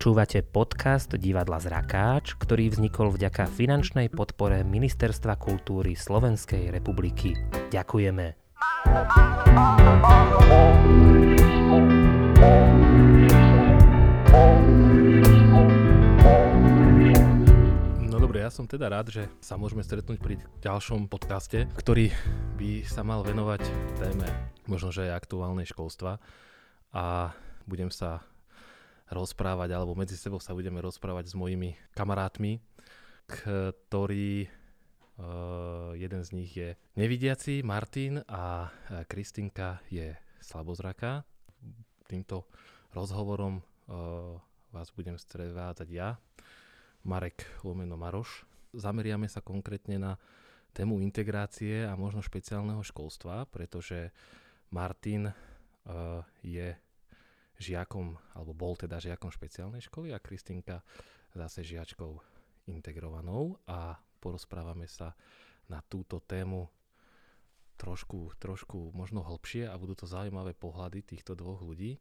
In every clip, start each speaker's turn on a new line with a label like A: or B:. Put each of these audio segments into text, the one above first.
A: Počúvate podcast Divadla Zrakáč, ktorý vznikol vďaka finančnej podpore Ministerstva kultúry Slovenskej republiky. Ďakujeme.
B: No dobre, ja som teda rád, že sa môžeme stretnúť pri ďalšom podcaste, ktorý by sa mal venovať téme možno, že aj aktuálnej školstva a budem sa rozprávať, alebo medzi sebou sa budeme rozprávať s mojimi kamarátmi, ktorí uh, jeden z nich je nevidiaci, Martin a Kristinka je slabozraká. Týmto rozhovorom uh, vás budem strevádzať ja, Marek Lomeno Maroš. Zameriame sa konkrétne na tému integrácie a možno špeciálneho školstva, pretože Martin uh, je žiakom, alebo bol teda žiakom špeciálnej školy a Kristinka zase žiačkou integrovanou a porozprávame sa na túto tému trošku, trošku možno hlbšie a budú to zaujímavé pohľady týchto dvoch ľudí.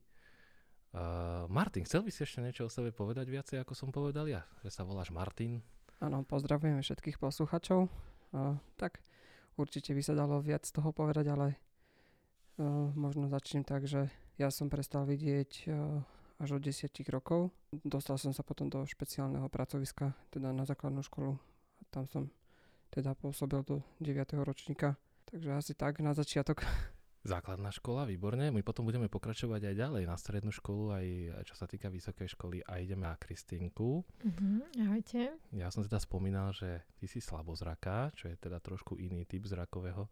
B: Uh, Martin, chcel by si ešte niečo o sebe povedať viacej, ako som povedal ja? Že sa voláš Martin?
C: Áno, pozdravujeme všetkých posluchačov. Uh, tak určite by sa dalo viac toho povedať, ale uh, možno začnem tak, že ja som prestal vidieť eh, až od 10 rokov. Dostal som sa potom do špeciálneho pracoviska, teda na základnú školu. Tam som teda pôsobil do 9. ročníka. Takže asi tak na začiatok.
B: Základná škola, výborne. My potom budeme pokračovať aj ďalej na strednú školu, aj čo sa týka vysokej školy a ideme na Kristinku.
D: Uh-huh, ahojte.
B: Ja som teda spomínal, že ty si slabozraká, čo je teda trošku iný typ zrakového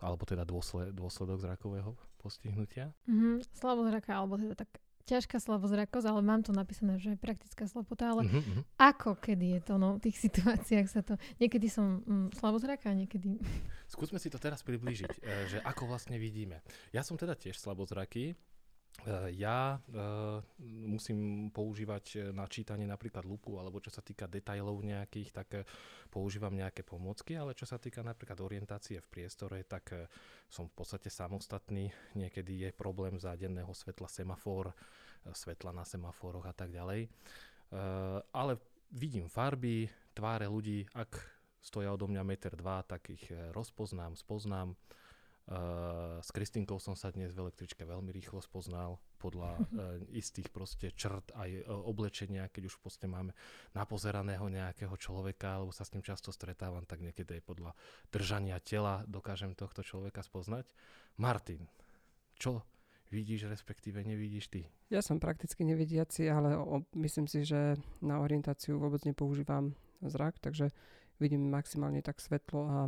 B: alebo teda dôsled, dôsledok zrakového postihnutia?
D: Mm-hmm, slabozraká, alebo teda tak ťažká slabozrakosť, ale mám to napísané, že je praktická slabota, ale mm-hmm. ako kedy je to, no, v tých situáciách sa to, niekedy som mm, slabozraká, niekedy...
B: Skúsme si to teraz priblížiť, e, že ako vlastne vidíme. Ja som teda tiež slabozraký, ja uh, musím používať eh, na čítanie napríklad lupu, alebo čo sa týka detailov nejakých, tak používam nejaké pomocky, ale čo sa týka napríklad orientácie v priestore, tak som v podstate samostatný. Niekedy je problém zádenného svetla semafor, svetla na semaforoch a tak ďalej. Uh, ale vidím farby, tváre ľudí, ak stoja odo mňa 1,2 m, tak ich rozpoznám, spoznám. Uh, s Kristinkou som sa dnes v električke veľmi rýchlo spoznal podľa uh, istých proste črt aj uh, oblečenia, keď už podstate máme napozeraného nejakého človeka, alebo sa s ním často stretávam, tak niekedy aj podľa držania tela dokážem tohto človeka spoznať. Martin, čo vidíš, respektíve nevidíš ty?
C: Ja som prakticky nevidiaci, ale o, myslím si, že na orientáciu vôbec nepoužívam zrak, takže vidím maximálne tak svetlo a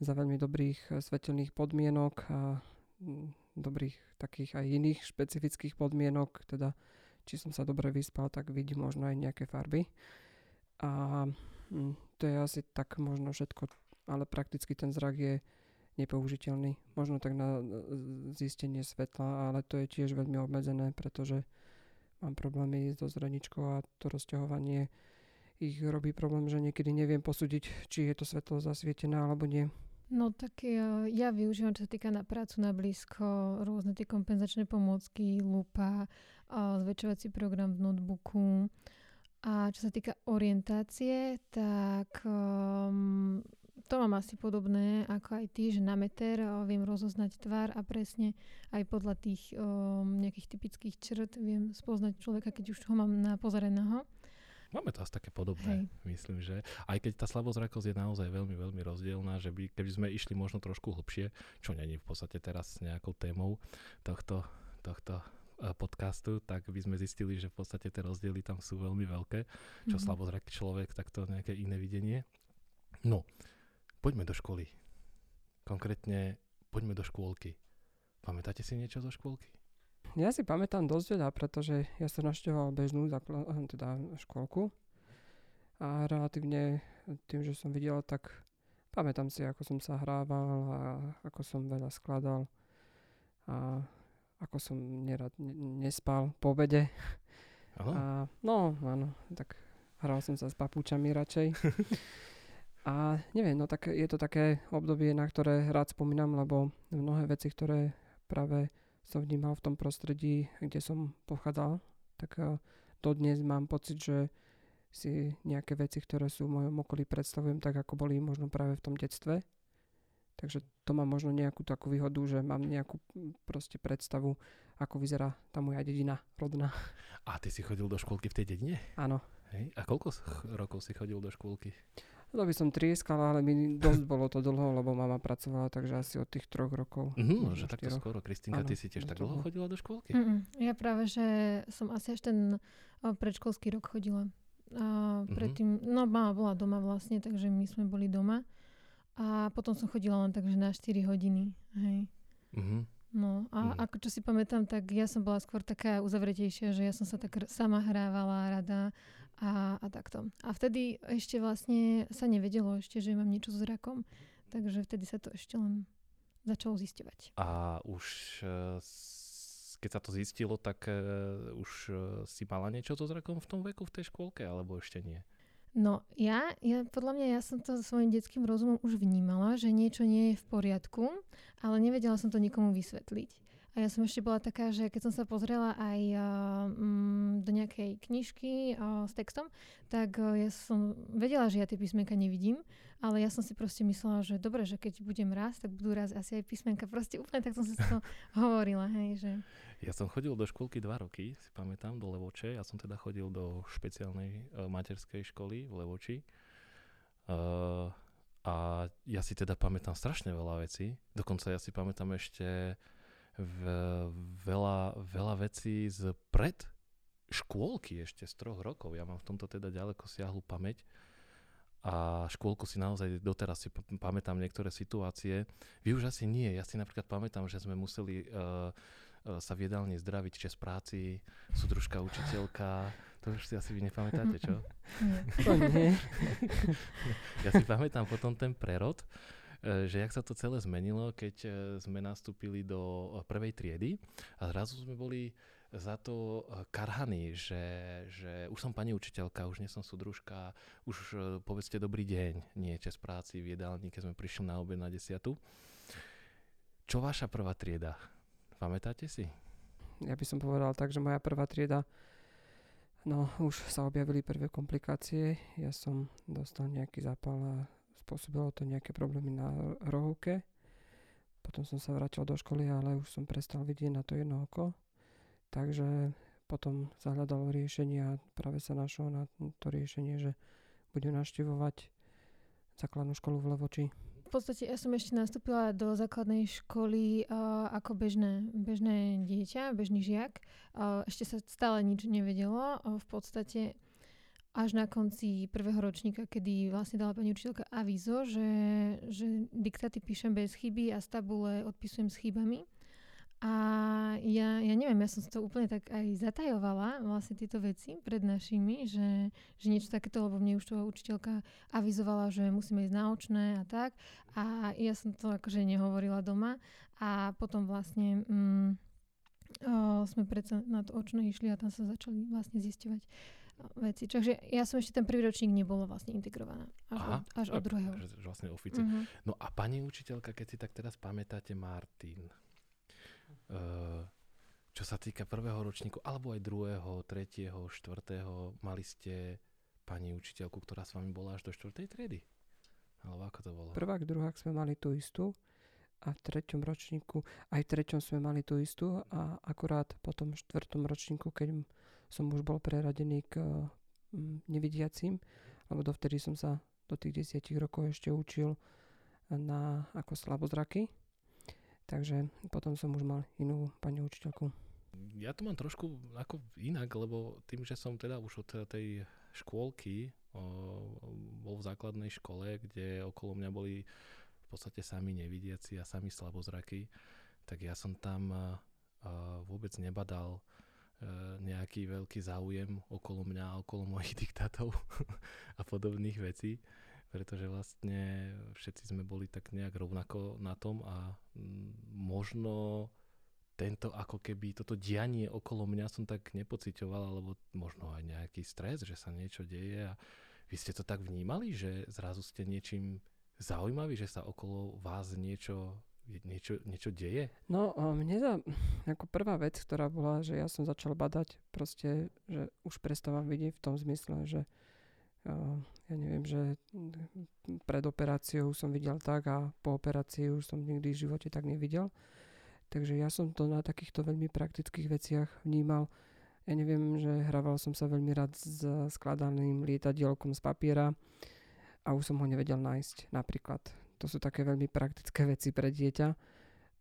C: za veľmi dobrých eh, svetelných podmienok a mm, dobrých takých aj iných špecifických podmienok, teda či som sa dobre vyspal, tak vidím možno aj nejaké farby. A hm, to je asi tak možno všetko, ale prakticky ten zrak je nepoužiteľný. Možno tak na zistenie svetla, ale to je tiež veľmi obmedzené, pretože mám problémy so zreničkou a to rozťahovanie ich robí problém, že niekedy neviem posúdiť, či je to svetlo zasvietené alebo nie.
D: No tak ja, ja využívam, čo sa týka na prácu na blízko, rôzne tie kompenzačné pomôcky, lupa, zväčšovací program v notebooku. A čo sa týka orientácie, tak um, to mám asi podobné ako aj ty, že na meter viem rozoznať tvár a presne aj podľa tých um, nejakých typických črt viem spoznať človeka, keď už ho mám na pozareného.
B: Máme to asi také podobné, Hej. myslím, že aj keď tá slabozrakosť je naozaj veľmi, veľmi rozdielná, že by, keby sme išli možno trošku hlbšie, čo není v podstate teraz nejakou témou tohto, tohto eh, podcastu, tak by sme zistili, že v podstate tie rozdiely tam sú veľmi veľké, čo mm-hmm. slabozraký človek, tak to nejaké iné videnie. No, poďme do školy. Konkrétne, poďme do škôlky. Pamätáte si niečo zo škôlky?
C: Ja si pamätám dosť veľa, pretože ja som naštevoval bežnú zakl- eh, teda školku a relatívne tým, že som videl, tak pamätám si, ako som sa hrával a ako som veľa skladal a ako som nerad nespal po obede. A, no, áno, tak hral som sa s papúčami radšej. a neviem, no tak je to také obdobie, na ktoré rád spomínam, lebo mnohé veci, ktoré práve som vnímal v tom prostredí, kde som pochádzal, tak uh, dodnes mám pocit, že si nejaké veci, ktoré sú v mojom okolí, predstavujem tak, ako boli možno práve v tom detstve. Takže to má možno nejakú takú výhodu, že mám nejakú proste predstavu, ako vyzerá tá moja dedina rodná.
B: A ty si chodil do škôlky v tej dedine?
C: Áno.
B: Hej. A koľko rokov si chodil do škôlky?
C: To by som trieskala, ale mi dosť bolo to dlho, lebo mama pracovala, takže asi od tých troch rokov.
B: Mm, že takto skoro. Kristinka, ty si tiež tak dlho chodila do škôlky?
D: Mm-mm. Ja práve, že som asi až ten predškolský rok chodila. A mhm. predtým, mm-hmm. no mama bola doma vlastne, takže my sme boli doma. A potom som chodila len takže na 4 hodiny. Hej. Mm-hmm. No a mm. ako čo si pamätám, tak ja som bola skôr taká uzavretejšia, že ja som sa tak sama hrávala rada a, a takto. A vtedy ešte vlastne sa nevedelo ešte, že mám niečo s zrakom. Takže vtedy sa to ešte len začalo zisťovať.
B: A už uh, keď sa to zistilo, tak uh, už uh, si mala niečo so zrakom v tom veku, v tej škôlke, alebo ešte nie?
D: No ja, ja, podľa mňa ja som to svojim detským rozumom už vnímala, že niečo nie je v poriadku, ale nevedela som to nikomu vysvetliť. A ja som ešte bola taká, že keď som sa pozrela aj uh, do nejakej knižky uh, s textom, tak uh, ja som vedela, že ja tie písmenka nevidím, ale ja som si proste myslela, že dobre, že keď budem raz, tak budú raz asi aj písmenka. Proste úplne tak som si to hovorila, hej, že...
B: Ja som chodil do škôlky dva roky, si pamätám, do Levoče. Ja som teda chodil do špeciálnej uh, materskej školy v Levoči. Uh, a ja si teda pamätám strašne veľa vecí. Dokonca ja si pamätám ešte veľa, veľa vecí z pred škôlky ešte z troch rokov. Ja mám v tomto teda ďaleko siahlu pamäť a škôlku si naozaj doteraz si pamätám niektoré situácie. Vy už asi nie. Ja si napríklad pamätám, že sme museli uh, sa v jedálni zdraviť čas práci, súdružka, učiteľka. To už si asi vy nepamätáte, čo?
C: Nie.
B: ja si pamätám potom ten prerod, že jak sa to celé zmenilo, keď e, sme nastúpili do prvej triedy a zrazu sme boli za to karhaní, že, že už som pani učiteľka, už nie som súdružka, už povedzte dobrý deň, nie čas práci v jedálni, keď sme prišli na obed na desiatu. Čo vaša prvá trieda? Pamätáte si?
C: Ja by som povedal tak, že moja prvá trieda, no už sa objavili prvé komplikácie. Ja som dostal nejaký zápal spôsobilo to nejaké problémy na rohovke. Potom som sa vrátil do školy, ale už som prestal vidieť na to jedno oko. Takže potom sa hľadalo riešenie a práve sa našlo na to riešenie, že budem naštevovať základnú školu v Levoči.
D: V podstate ja som ešte nastúpila do základnej školy uh, ako bežné, bežné dieťa, bežný žiak. Uh, ešte sa stále nič nevedelo. Uh, v podstate až na konci prvého ročníka, kedy vlastne dala pani učiteľka avízo, že, že diktáty píšem bez chyby a z tabule odpisujem s chybami. A ja, ja neviem, ja som to úplne tak aj zatajovala, vlastne tieto veci pred našimi, že, že niečo takéto, lebo mne už to učiteľka avizovala, že musíme ísť na očné a tak. A ja som to akože nehovorila doma. A potom vlastne mm, o, sme predsa na to očné išli a tam sa začali vlastne zisťovať veci. Takže ja som ešte ten prvý ročník nebola vlastne integrovaná. Až, Aha, od, až od druhého.
B: Vlastne ofici. Uh-huh. No a pani učiteľka, keď si tak teraz pamätáte Martin, Eh, čo sa týka prvého ročníku, alebo aj druhého, tretieho, štvrtého, mali ste pani učiteľku, ktorá s vami bola až do štvrtej triedy? Alebo ako to bolo?
C: Prvák, druhák sme mali tú istú a v treťom ročníku, aj v treťom sme mali tú istú a akurát po tom štvrtom ročníku, keď som už bol preradený k mm, nevidiacim, lebo dovtedy som sa do tých desiatich rokov ešte učil na ako slabozraky, Takže potom som už mal inú pani učiteľku.
B: Ja to mám trošku ako inak, lebo tým, že som teda už od tej škôlky o, bol v základnej škole, kde okolo mňa boli v podstate sami nevidiaci a sami slabozraky, tak ja som tam a, a vôbec nebadal nejaký veľký záujem okolo mňa, okolo mojich diktátov a podobných vecí pretože vlastne všetci sme boli tak nejak rovnako na tom a mm, možno tento ako keby toto dianie okolo mňa som tak nepocitoval, alebo možno aj nejaký stres, že sa niečo deje a vy ste to tak vnímali, že zrazu ste niečím zaujímaví, že sa okolo vás niečo niečo, niečo deje?
C: No, mne za, ako prvá vec, ktorá bola, že ja som začal badať proste, že už prestávam vidieť v tom zmysle, že ja neviem, že pred operáciou som videl tak a po operácii už som nikdy v živote tak nevidel. Takže ja som to na takýchto veľmi praktických veciach vnímal. Ja neviem, že hrával som sa veľmi rád s skladaným lietadielkom z papiera a už som ho nevedel nájsť napríklad. To sú také veľmi praktické veci pre dieťa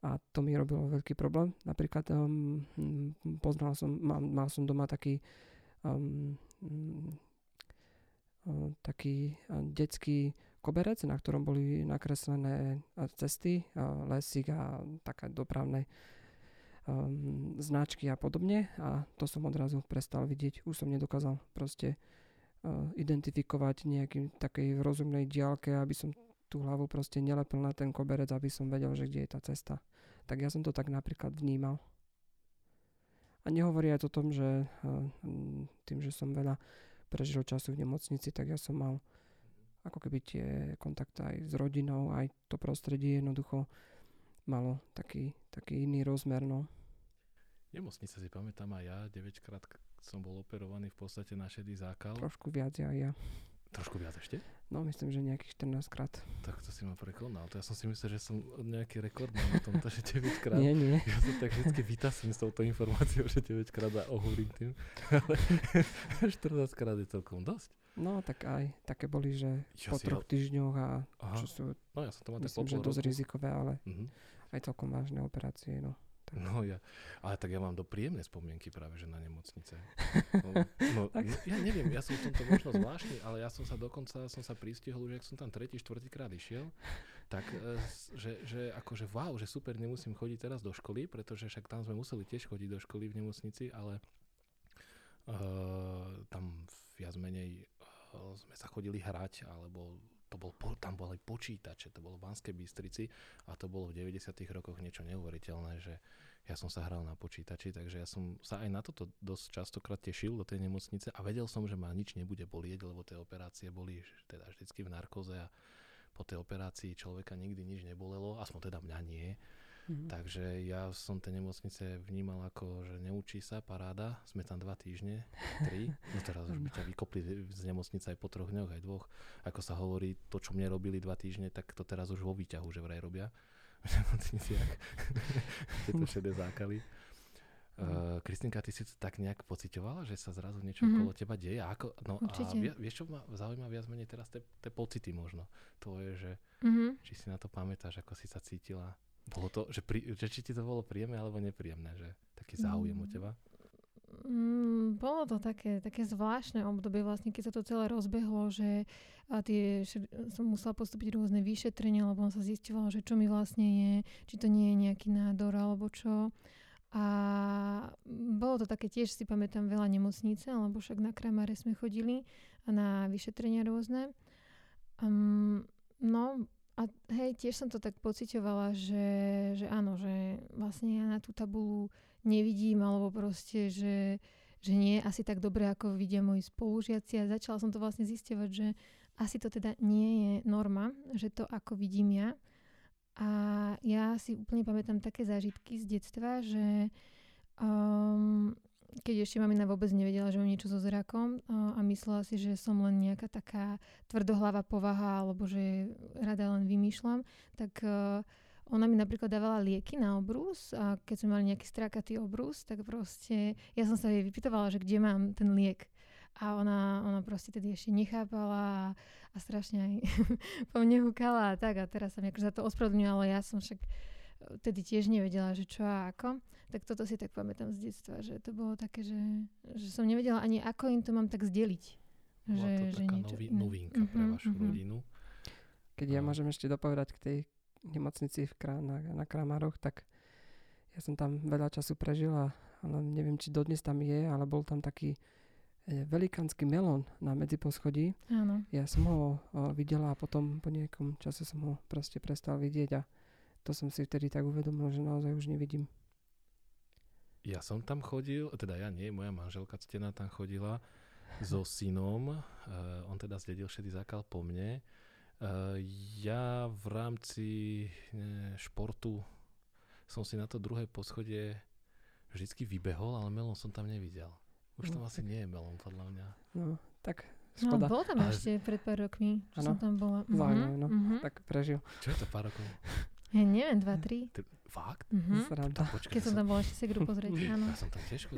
C: a to mi robilo veľký problém. Napríklad um, poznal som, mal, mal som doma taký um, um, taký detský koberec, na ktorom boli nakreslené cesty, lesík a také dopravné um, značky a podobne a to som odrazu prestal vidieť. Už som nedokázal proste identifikovať nejakým takej rozumnej diálke, aby som tú hlavu proste nelepil na ten koberec, aby som vedel, že kde je tá cesta. Tak ja som to tak napríklad vnímal. A nehovorí aj o tom, že tým, že som veľa prežil času v nemocnici, tak ja som mal ako keby tie kontakty aj s rodinou, aj to prostredie jednoducho malo taký, taký iný rozmer. No.
B: Nemocnice si pamätám aj ja, 9 krát som bol operovaný v podstate na šedý zákal.
C: Trošku viac aj ja.
B: Trošku viac ešte?
C: No, myslím, že nejakých 14 krát.
B: Tak to si ma prekonal. To ja som si myslel, že som nejaký rekord na tom, že 9 krát.
C: Nie, nie.
B: Ja som tak vždy vytasím s touto informáciou, že 9 krát a ohúrim tým. Ale 14 krát je celkom dosť.
C: No, tak aj také boli, že ja po troch ja... týždňoch a Aha. čo sú,
B: no, ja som to
C: myslím, že dosť rizikové, ale uh-huh. aj celkom vážne operácie, no.
B: Tak. No ja, ale tak ja mám do príjemné spomienky práve, že na nemocnice. No, no, no, ja neviem, ja som v tomto možno zvláštny, ale ja som sa dokonca, som sa pristihol, že ak som tam tretí, štvrtýkrát išiel, tak e, že, že akože wow, že super, nemusím chodiť teraz do školy, pretože však tam sme museli tiež chodiť do školy v nemocnici, ale uh, tam viac menej uh, sme sa chodili hrať, alebo to bol, tam boli počítače, to bolo v Banskej Bystrici a to bolo v 90. rokoch niečo neuveriteľné, že ja som sa hral na počítači, takže ja som sa aj na toto dosť častokrát tešil do tej nemocnice a vedel som, že ma nič nebude bolieť, lebo tie operácie boli teda vždycky v narkoze a po tej operácii človeka nikdy nič nebolelo, aspoň teda mňa nie. Mm-hmm. Takže ja som tie nemocnice vnímal ako, že neučí sa, paráda, sme tam dva týždne, tri, no teraz už by ťa vykopli z nemocnice aj po troch dňoch, aj dvoch. Ako sa hovorí, to, čo mne robili dva týždne, tak to teraz už vo výťahu, že vraj robia v nemocniciach. Tieto šedé zákaly. Uh, Kristinka, ty si to tak nejak pocitovala, že sa zrazu niečo mm-hmm. okolo teba deje? A ako, no Určite. a vieš, čo ma zaujíma viac menej teraz, tie pocity možno. To je, že mm-hmm. či si na to pamätáš, ako si sa cítila bolo to, že, pri, že či ti to bolo príjemné alebo nepríjemné, že taký záujem mm. o teba?
D: Mm, bolo to také, také zvláštne obdobie vlastne, keď sa to celé rozbehlo, že a tie, som musela postúpiť rôzne vyšetrenia, lebo on sa zistilo, že čo mi vlastne je, či to nie je nejaký nádor alebo čo. A bolo to také tiež, si pamätám, veľa nemocnice, lebo však na Kramare sme chodili a na vyšetrenia rôzne. Um, no, a hej, tiež som to tak pocitovala, že, že áno, že vlastne ja na tú tabulu nevidím, alebo proste, že, že nie asi tak dobre, ako vidia moji spolužiaci. A začala som to vlastne zistovať, že asi to teda nie je norma, že to ako vidím ja. A ja si úplne pamätám také zážitky z detstva, že um, keď ešte mamina vôbec nevedela, že mám niečo so zrakom a myslela si, že som len nejaká taká tvrdohlava povaha alebo že rada len vymýšľam, tak uh, ona mi napríklad dávala lieky na obrus a keď sme mali nejaký strákatý obrus, tak proste ja som sa jej vypytovala, že kde mám ten liek. A ona, ona proste tedy ešte nechápala a, a strašne aj po mne húkala a tak. A teraz sa mi akože za to ospravedlňuje, ale ja som však tedy tiež nevedela, že čo a ako. Tak toto si tak pamätám z detstva, že to bolo také, že, že som nevedela ani ako im to mám tak zdeliť.
B: Bola že, to že taká niečo nový, novinka uh-huh, pre mhm, vašu uh-huh. rodinu.
C: Keď ja môžem ešte dopovedať k tej nemocnici v Krá, na, na Kramároch, tak ja som tam veľa času prežila, ale neviem, či dodnes tam je, ale bol tam taký e, velikánsky melón na medziposchodí.
D: Áno.
C: Ja som ho o, videla a potom po nejakom čase som ho proste prestal vidieť a to som si vtedy tak uvedomil, že naozaj už nevidím.
B: Ja som tam chodil, teda ja nie, moja manželka Ctená tam chodila so synom, uh, on teda zdedil šedý zákal po mne Uh, ja v rámci ne, športu som si na to druhé poschodie vždycky vybehol, ale melón som tam nevidel. Už tam no, asi nie je melón, podľa mňa.
C: No, tak
D: no, škoda. No, bol tam ale... ešte pred pár rokmi, čo ano? som tam bola.
C: Zaujímavé, no. Uh-huh. Tak prežil.
B: Čo je to pár rokov?
D: Ja neviem, dva, tri.
B: Ty, fakt?
D: Uh-huh. Počkej, Keď som tam bola ešte si hru pozrieť, áno.
B: Ja som tam tiež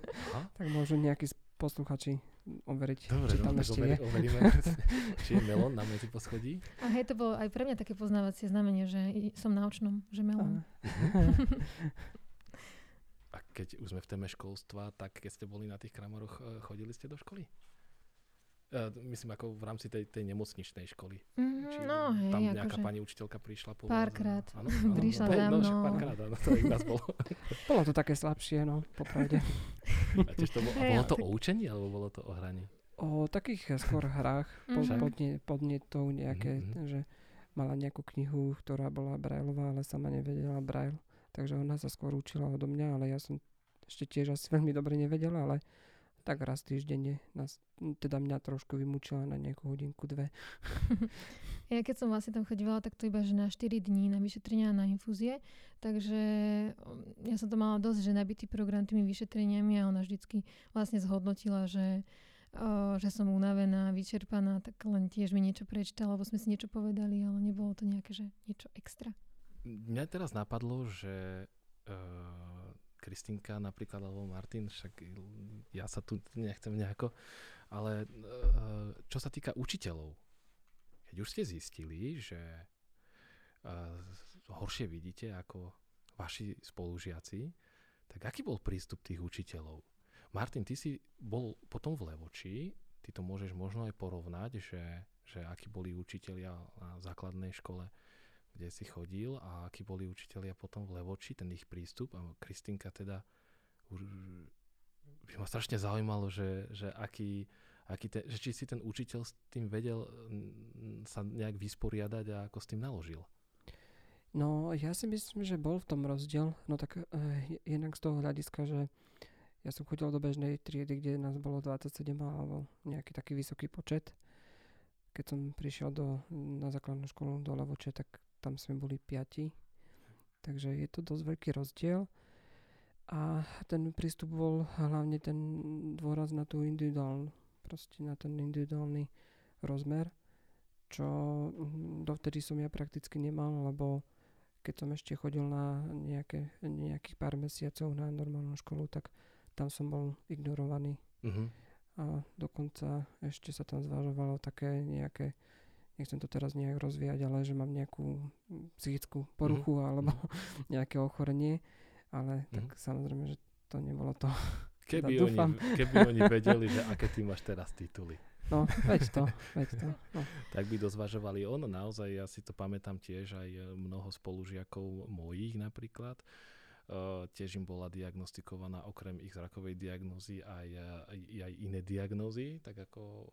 C: Tak môžu nejakí posluchači overiť,
B: Dobre,
C: či tam ešte je.
B: Overíme, či je melón na medzi poschodí.
D: A hej, to bolo aj pre mňa také poznávacie znamenie, že som na očnom, že melón.
B: A keď už sme v téme školstva, tak keď ste boli na tých kramoroch, eh, chodili ste do školy? Uh, myslím ako v rámci tej, tej nemocničnej školy.
D: Mm, Či no hej,
B: tam nejaká
D: akože
B: pani učiteľka prišla po
D: Párkrát.
B: Áno, áno,
D: prišla
B: no,
D: za mnou.
B: No, párkrát, áno, to ich nás bolo.
C: bolo to také slabšie, no, popravde.
B: a, to bolo, a bolo to o učení, alebo bolo to o hraní?
C: O takých skôr hrách, po,
D: Mhm.
C: podne, podnetov nejaké,
B: Mhm.
C: že mala nejakú knihu, ktorá bola brajlová, ale sama nevedela brajl. Takže ona sa skôr učila odo mňa, ale ja som ešte tiež asi veľmi dobre nevedela, ale tak raz týždenne nás, teda mňa trošku vymúčila na nejakú hodinku, dve.
D: Ja keď som vlastne tam chodívala, tak to iba že na 4 dní na vyšetrenia na infúzie, takže ja som to mala dosť, že nabitý program tými vyšetreniami a ona vždycky vlastne zhodnotila, že, o, že som unavená, vyčerpaná, tak len tiež mi niečo prečítala, alebo sme si niečo povedali, ale nebolo to nejaké, že niečo extra.
B: Mňa teraz napadlo, že uh, Kristinka napríklad, alebo Martin, však ja sa tu nechcem nejako, ale uh, čo sa týka učiteľov, keď už ste zistili, že uh, horšie vidíte ako vaši spolužiaci, tak aký bol prístup tých učiteľov? Martin, ty si bol potom v Levoči, ty to môžeš možno aj porovnať, že, že akí boli učiteľia na základnej škole kde si chodil a akí boli učitelia potom v Levoči, ten ich prístup a Kristinka teda by ma strašne zaujímalo, že, že aký, aký te, že či si ten učiteľ s tým vedel sa nejak vysporiadať a ako s tým naložil.
C: No, ja si myslím, že bol v tom rozdiel. No tak uh, jednak z toho hľadiska, že ja som chodil do bežnej triedy, kde nás bolo 27 alebo nejaký taký vysoký počet. Keď som prišiel do, na základnú školu do Levoče, tak tam sme boli piati. Takže je to dosť veľký rozdiel. A ten prístup bol hlavne ten dôraz na tú individuálnu, proste na ten individuálny rozmer, čo mm, dovtedy som ja prakticky nemal, lebo keď som ešte chodil na nejaké, nejakých pár mesiacov na normálnu školu, tak tam som bol ignorovaný. Uh-huh. A dokonca ešte sa tam zvažovalo také nejaké nechcem to teraz nejak rozvíjať, ale že mám nejakú psychickú poruchu mm. alebo nejaké ochorenie, ale mm. tak samozrejme, že to nebolo to.
B: Keby, teda oni, keby oni vedeli, že aké ty máš teraz tituly.
C: No, veď to, veď to. No.
B: tak by dozvažovali ono, naozaj, ja si to pamätám tiež aj e, mnoho spolužiakov mojich napríklad, tiež im bola diagnostikovaná okrem ich zrakovej diagnózy aj, aj, aj iné diagnózy, tak ako uh,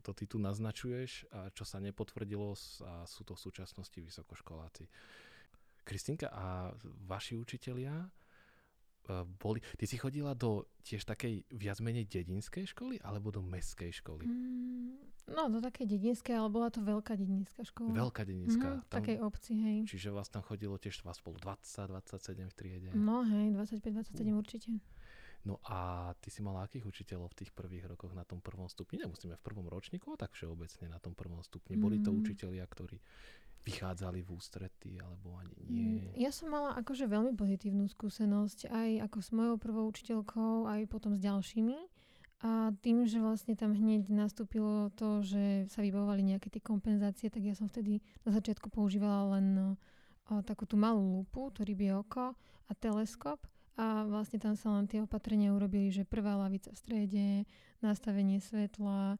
B: to ty tu naznačuješ, a čo sa nepotvrdilo a sú to v súčasnosti vysokoškoláci. Kristinka, a vaši učitelia boli... Ty si chodila do tiež takej viac menej dedinskej školy alebo do mestskej školy?
D: Mm, no, do takej dedinskej, ale bola to veľká dedinská škola.
B: Veľká dedinská.
D: Mm-hmm, tam, takej obci, hej.
B: Čiže vás tam chodilo tiež vás spolu 20, 27 v triede?
D: No hej, 25-27 mm. určite.
B: No a ty si mala akých učiteľov v tých prvých rokoch na tom prvom stupni? Nemusíme v prvom ročníku, ale tak všeobecne na tom prvom stupni. Boli to mm. učitelia, ktorí vychádzali v ústrety, alebo ani nie? Mm,
D: ja som mala akože veľmi pozitívnu skúsenosť aj ako s mojou prvou učiteľkou, aj potom s ďalšími. A tým, že vlastne tam hneď nastúpilo to, že sa vybavovali nejaké tie kompenzácie, tak ja som vtedy na začiatku používala len o, takú tú malú lupu, to rybie oko a teleskop. A vlastne tam sa len tie opatrenia urobili, že prvá lavica v strede, nastavenie svetla,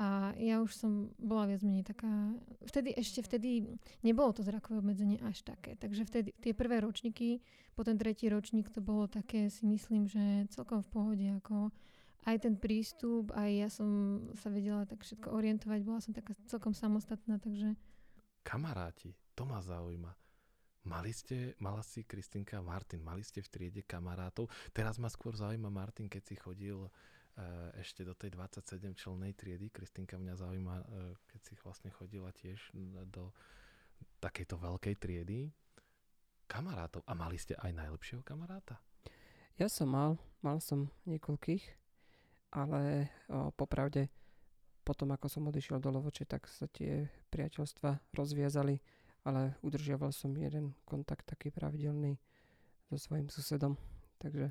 D: a ja už som bola viac menej taká... Vtedy ešte vtedy nebolo to zrakové obmedzenie až také. Takže vtedy tie prvé ročníky, po ten tretí ročník to bolo také, si myslím, že celkom v pohode. Ako aj ten prístup, aj ja som sa vedela tak všetko orientovať. Bola som taká celkom samostatná, takže...
B: Kamaráti, to ma zaujíma. Mali ste, mala si Kristinka a Martin, mali ste v triede kamarátov? Teraz ma skôr zaujíma Martin, keď si chodil ešte do tej 27 člennej triedy. Kristinka mňa zaujíma, e, keď si vlastne chodila tiež do takejto veľkej triedy. Kamarátov. A mali ste aj najlepšieho kamaráta?
C: Ja som mal, mal som niekoľkých, ale o, popravde potom, ako som odišiel do Lovoče, tak sa tie priateľstva rozviazali, ale udržiaval som jeden kontakt taký pravidelný so svojím susedom. Takže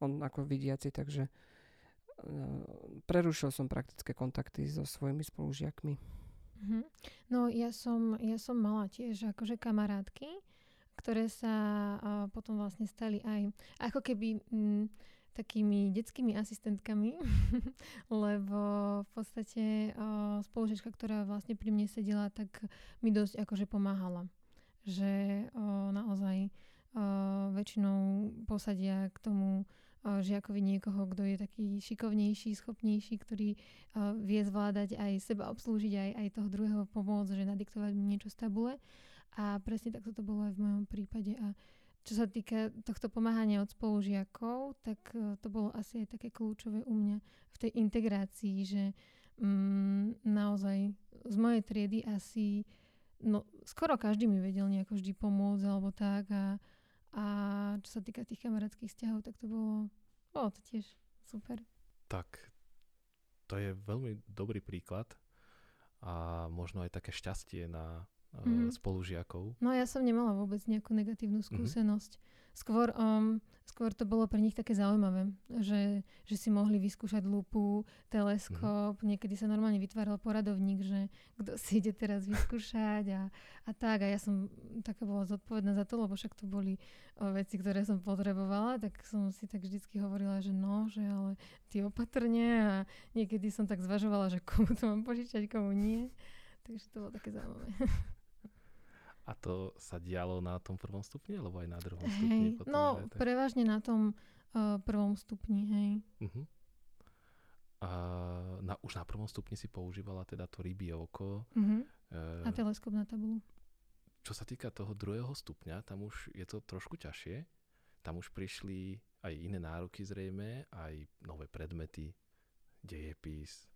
C: on ako vidiaci, takže uh, prerušil som praktické kontakty so svojimi spolužiakmi.
D: Mm-hmm. No ja som, ja som mala tiež akože kamarátky, ktoré sa uh, potom vlastne stali aj ako keby... Mm, takými detskými asistentkami, lebo v podstate spolužička, ktorá vlastne pri mne sedela, tak mi dosť akože pomáhala. Že naozaj väčšinou posadia k tomu žiakovi niekoho, kto je taký šikovnejší, schopnejší, ktorý vie zvládať aj seba obslúžiť, aj, aj toho druhého pomôcť, že nadiktovať mi niečo z tabule. A presne takto to bolo aj v mojom prípade. A čo sa týka tohto pomáhania od spolužiakov, tak e, to bolo asi aj také kľúčové u mňa v tej integrácii, že mm, naozaj z mojej triedy asi no, skoro každý mi vedel nejako vždy pomôcť alebo tak a, a čo sa týka tých kamarátskych vzťahov, tak to bolo, bolo to tiež super.
B: Tak, to je veľmi dobrý príklad a možno aj také šťastie na mm-hmm. spolužiakov.
D: No ja som nemala vôbec nejakú negatívnu mhm. skúsenosť. Mm-hmm. Skôr, um, skôr to bolo pre nich také zaujímavé, že, že si mohli vyskúšať lupu, teleskop, mm-hmm. niekedy sa normálne vytváral poradovník, že kto si ide teraz vyskúšať a, a tak. A ja som taká bola zodpovedná za to, lebo však to boli o, veci, ktoré som potrebovala, tak som si tak vždycky hovorila, že no, že ale ty opatrne a niekedy som tak zvažovala, že komu to mám požičať, komu nie. Takže to bolo také zaujímavé.
B: A to sa dialo na tom prvom stupni, alebo aj na druhom hej, stupni?
D: Potom, no, tak... prevažne na tom uh, prvom stupni, hej. Uh-huh.
B: A na, už na prvom stupni si používala teda to rybie oko.
D: Uh-huh. Uh, a teleskop na tabulu.
B: Čo sa týka toho druhého stupňa, tam už je to trošku ťažšie. Tam už prišli aj iné nároky zrejme, aj nové predmety, dejepis,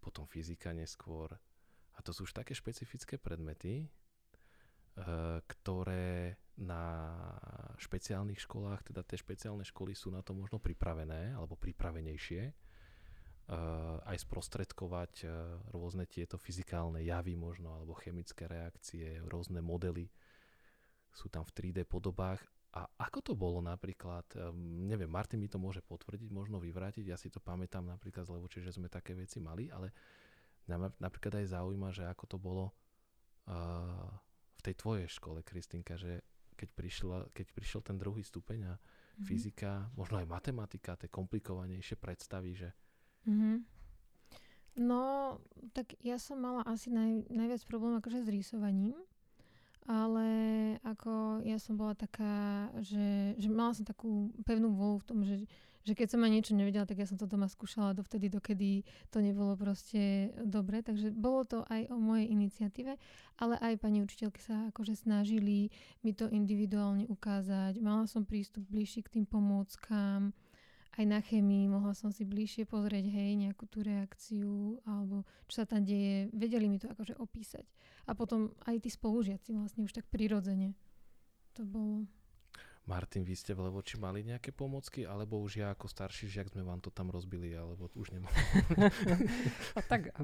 B: potom fyzika neskôr. A to sú už také špecifické predmety, ktoré na špeciálnych školách, teda tie špeciálne školy sú na to možno pripravené alebo pripravenejšie eh, aj sprostredkovať eh, rôzne tieto fyzikálne javy možno alebo chemické reakcie, rôzne modely sú tam v 3D podobách. A ako to bolo napríklad, neviem, Martin mi to môže potvrdiť, možno vyvrátiť, ja si to pamätám napríklad z Levoče, že sme také veci mali, ale napríklad aj zaujíma, že ako to bolo uh, tej tvojej škole, Kristinka, že keď, prišla, keď prišiel ten druhý stupeň a mm-hmm. fyzika, možno aj matematika, tie komplikovanejšie predstavy, že...
D: Mm-hmm. No, tak ja som mala asi naj, najviac problém akože s rýsovaním, ale ako ja som bola taká, že, že mala som takú pevnú volu v tom, že že keď som ma niečo nevedela, tak ja som to doma skúšala dovtedy, dokedy to nebolo proste dobre. Takže bolo to aj o mojej iniciatíve, ale aj pani učiteľky sa akože snažili mi to individuálne ukázať. Mala som prístup bližší k tým pomôckám, aj na chemii, mohla som si bližšie pozrieť, hej, nejakú tú reakciu, alebo čo sa tam deje. Vedeli mi to akože opísať. A potom aj tí spolužiaci vlastne už tak prirodzene. To bolo.
B: Martin, vy ste v Levoči mali nejaké pomocky, alebo už ja ako starší žiak sme vám to tam rozbili, alebo už nemám.
C: a tak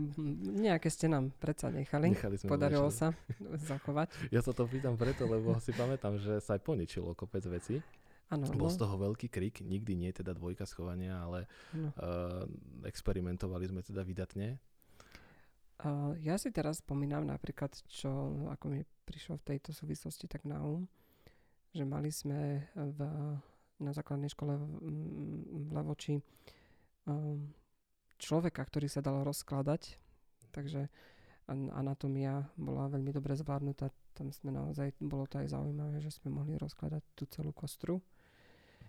C: nejaké ste nám predsa nechali. nechali sme Podarilo sa zachovať.
B: Ja sa to pýtam preto, lebo si pamätám, že sa aj poničilo kopec veci. Ano, Bol no. z toho veľký krik, nikdy nie teda dvojka schovania, ale no. uh, experimentovali sme teda vydatne.
C: Uh, ja si teraz spomínam napríklad, čo ako mi prišlo v tejto súvislosti tak na um, že mali sme v, na základnej škole v, v Levoči um, človeka, ktorý sa dal rozkladať, takže anatómia bola veľmi dobre zvládnutá. Tam sme naozaj, bolo to aj zaujímavé, že sme mohli rozkladať tú celú kostru.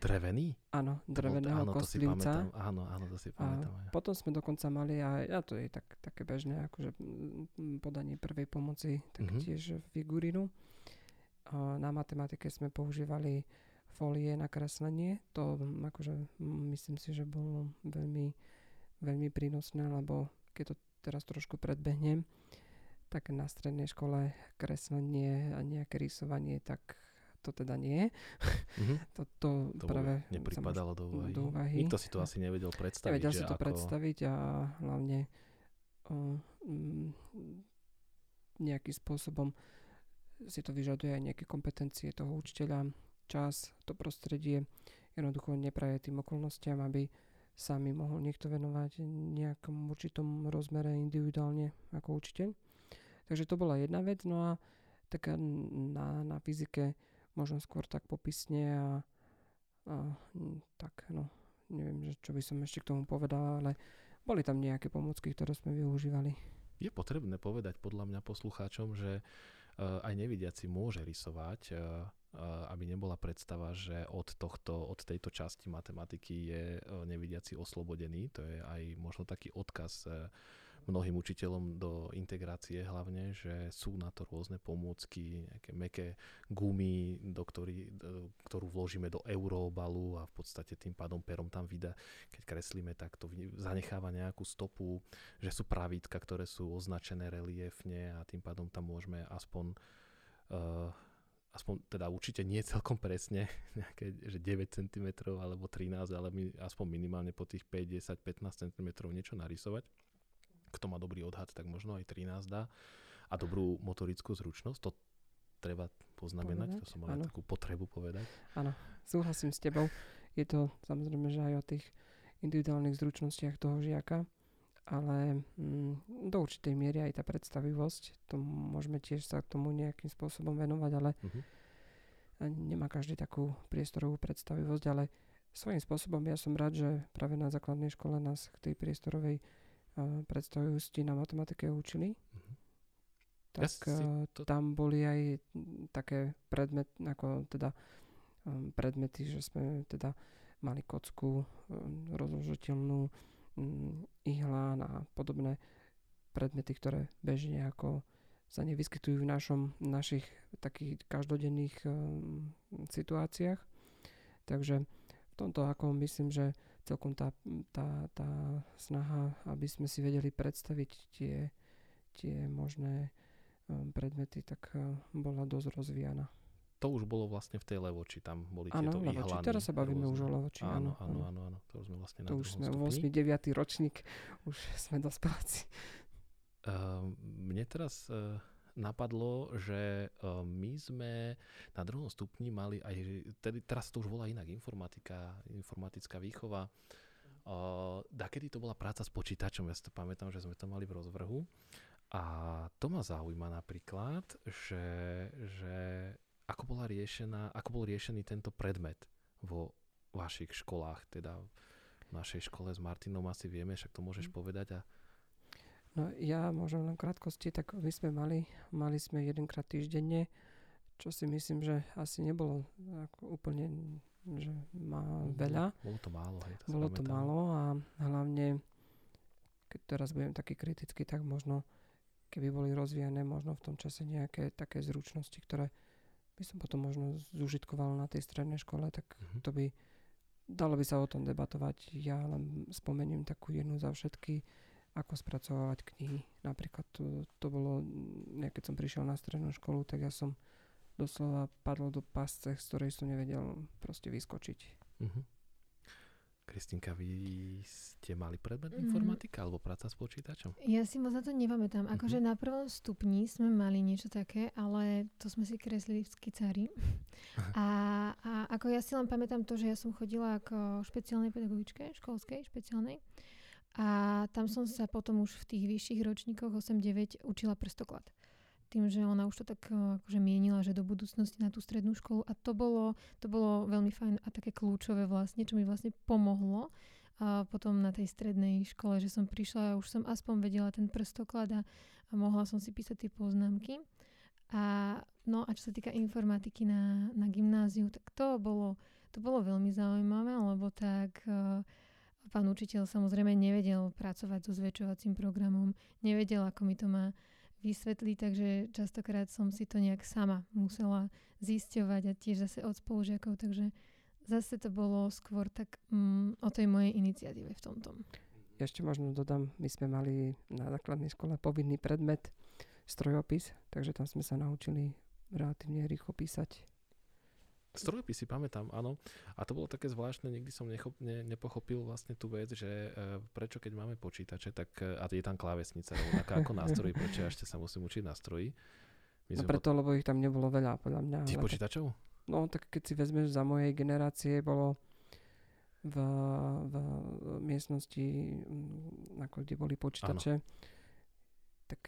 B: Drevený?
C: Áno, dreveného
B: áno,
C: kostlivca.
B: Áno, áno, to si pamätám.
C: A potom sme dokonca mali a to je tak, také bežné, akože podanie prvej pomoci, tak mm-hmm. tiež figurinu. Na matematike sme používali folie na kreslenie. To akože myslím si, že bolo veľmi, veľmi prínosné, lebo keď to teraz trošku predbehnem, tak na strednej škole kreslenie a nejaké rysovanie, tak to teda nie. Mm-hmm. to, to,
B: to
C: práve
B: nepripadalo do úvahy. do úvahy. Nikto si to asi nevedel predstaviť.
C: Nevedel si to
B: ako...
C: predstaviť a hlavne uh, um, nejakým spôsobom si to vyžaduje aj nejaké kompetencie toho učiteľa, čas, to prostredie jednoducho nepraje tým okolnostiam, aby sa mi mohol niekto venovať nejakom určitom rozmere individuálne ako učiteľ. Takže to bola jedna vec. No a taká na, na fyzike možno skôr tak popisne a, a tak no, neviem, že čo by som ešte k tomu povedala, ale boli tam nejaké pomocky, ktoré sme využívali.
B: Je potrebné povedať podľa mňa poslucháčom, že uh, aj nevidiaci môže rysovať, uh, uh, aby nebola predstava, že od, tohto, od tejto časti matematiky je nevidiaci oslobodený. To je aj možno taký odkaz mnohým učiteľom do integrácie hlavne, že sú na to rôzne pomôcky, nejaké meké gumy, do ktorý, do, ktorú vložíme do eurobalu a v podstate tým pádom perom tam vydá, keď kreslíme, tak to zanecháva nejakú stopu, že sú pravítka, ktoré sú označené reliefne a tým pádom tam môžeme aspoň uh, aspoň teda určite nie celkom presne, nejaké, že 9 cm alebo 13, ale my, aspoň minimálne po tých 5, 10, 15 cm niečo narysovať kto má dobrý odhad, tak možno aj 13 dá. A dobrú motorickú zručnosť, to treba poznamenať, povedať? to som mal takú potrebu povedať.
C: Áno, súhlasím s tebou. Je to samozrejme, že aj o tých individuálnych zručnostiach toho žiaka, ale mm, do určitej miery aj tá predstavivosť, to môžeme tiež sa k tomu nejakým spôsobom venovať, ale uh-huh. nemá každý takú priestorovú predstavivosť, ale svojím spôsobom ja som rád, že práve na základnej škole nás k tej priestorovej predstavujosti na matematike učili, mm-hmm. tak ja to... tam boli aj také predmet, ako teda um, predmety, že sme teda mali kocku um, rozložiteľnú, um, ihlán a podobné predmety, ktoré bežne ako sa nevyskytujú v našom, našich takých každodenných um, situáciách. Takže v tomto ako myslím, že celkom tá, tá, tá snaha, aby sme si vedeli predstaviť tie, tie možné um, predmety, tak uh, bola dosť rozvíjana.
B: To už bolo vlastne v tej Levoči, tam boli
C: ano,
B: tieto
C: Levoči.
B: ihlany.
C: teraz sa bavíme rôzne. už o Levoči.
B: Áno, áno, áno, áno, to už sme vlastne
C: to
B: na
C: už sme
B: stupni.
C: 8. 9. ročník, už sme dospeláci.
B: Uh, mne teraz uh, napadlo, že uh, my sme na druhom stupni mali aj, tedy, teraz to už volá inak, informatika, informatická výchova. Uh, dakedy to bola práca s počítačom, ja si to pamätám, že sme to mali v rozvrhu. A to ma zaujíma napríklad, že, že ako, bola riešená, ako bol riešený tento predmet vo vašich školách, teda v našej škole s Martinom asi vieme, však to môžeš mm. povedať a
C: No ja môžem len krátkosti, tak my sme mali, mali sme jedenkrát týždenne, čo si myslím, že asi nebolo ako úplne že má veľa.
B: Bolo to málo, hej, to
C: Bolo to málo a hlavne, keď teraz budem taký kritický, tak možno, keby boli rozvíjane možno v tom čase nejaké také zručnosti, ktoré by som potom možno zužitkoval na tej strednej škole, tak uh-huh. to by dalo by sa o tom debatovať. Ja len spomeniem takú jednu za všetky ako spracovávať knihy. Napríklad to, to bolo, ja keď som prišiel na strednú školu, tak ja som doslova padol do pasce, z ktorej som nevedel proste vyskočiť. Uh-huh.
B: Kristinka, vy ste mali predmet mm. informatika alebo práca s počítačom?
D: Ja si moc na to nepamätám. Akože uh-huh. na prvom stupni sme mali niečo také, ale to sme si kreslili v skicári. a, a ako ja si len pamätám to, že ja som chodila ako špeciálnej pedagogičke, školskej, špeciálnej. A tam som sa potom už v tých vyšších ročníkoch 8-9 učila prstoklad. Tým, že ona už to tak e, akože mienila, že do budúcnosti na tú strednú školu. A to bolo, to bolo veľmi fajn a také kľúčové vlastne, čo mi vlastne pomohlo. A potom na tej strednej škole, že som prišla a už som aspoň vedela ten prstoklad a, a mohla som si písať tie poznámky. A, no a čo sa týka informatiky na, na gymnáziu, tak to bolo, to bolo veľmi zaujímavé, lebo tak uh, Pán učiteľ samozrejme nevedel pracovať so zväčšovacím programom, nevedel, ako mi to má vysvetliť, takže častokrát som si to nejak sama musela zisťovať a tiež zase od spolužiakov, takže zase to bolo skôr tak mm, o tej mojej iniciatíve v tomto.
C: Ešte možno dodám, my sme mali na základnej škole povinný predmet strojopis, takže tam sme sa naučili relatívne rýchlo písať.
B: Strojopisy pamätám, áno. A to bolo také zvláštne, nikdy som nechop, ne, nepochopil vlastne tú vec, že e, prečo keď máme počítače, tak e, a je tam klávesnica rovnaká ako nástroj, prečo ešte sa musím učiť nástroji.
C: My no preto, pot... lebo ich tam nebolo veľa, podľa mňa.
B: Tých počítačov?
C: No, tak keď si vezmeš za mojej generácie, bolo v, v miestnosti, mm, ako kde boli počítače, ano. tak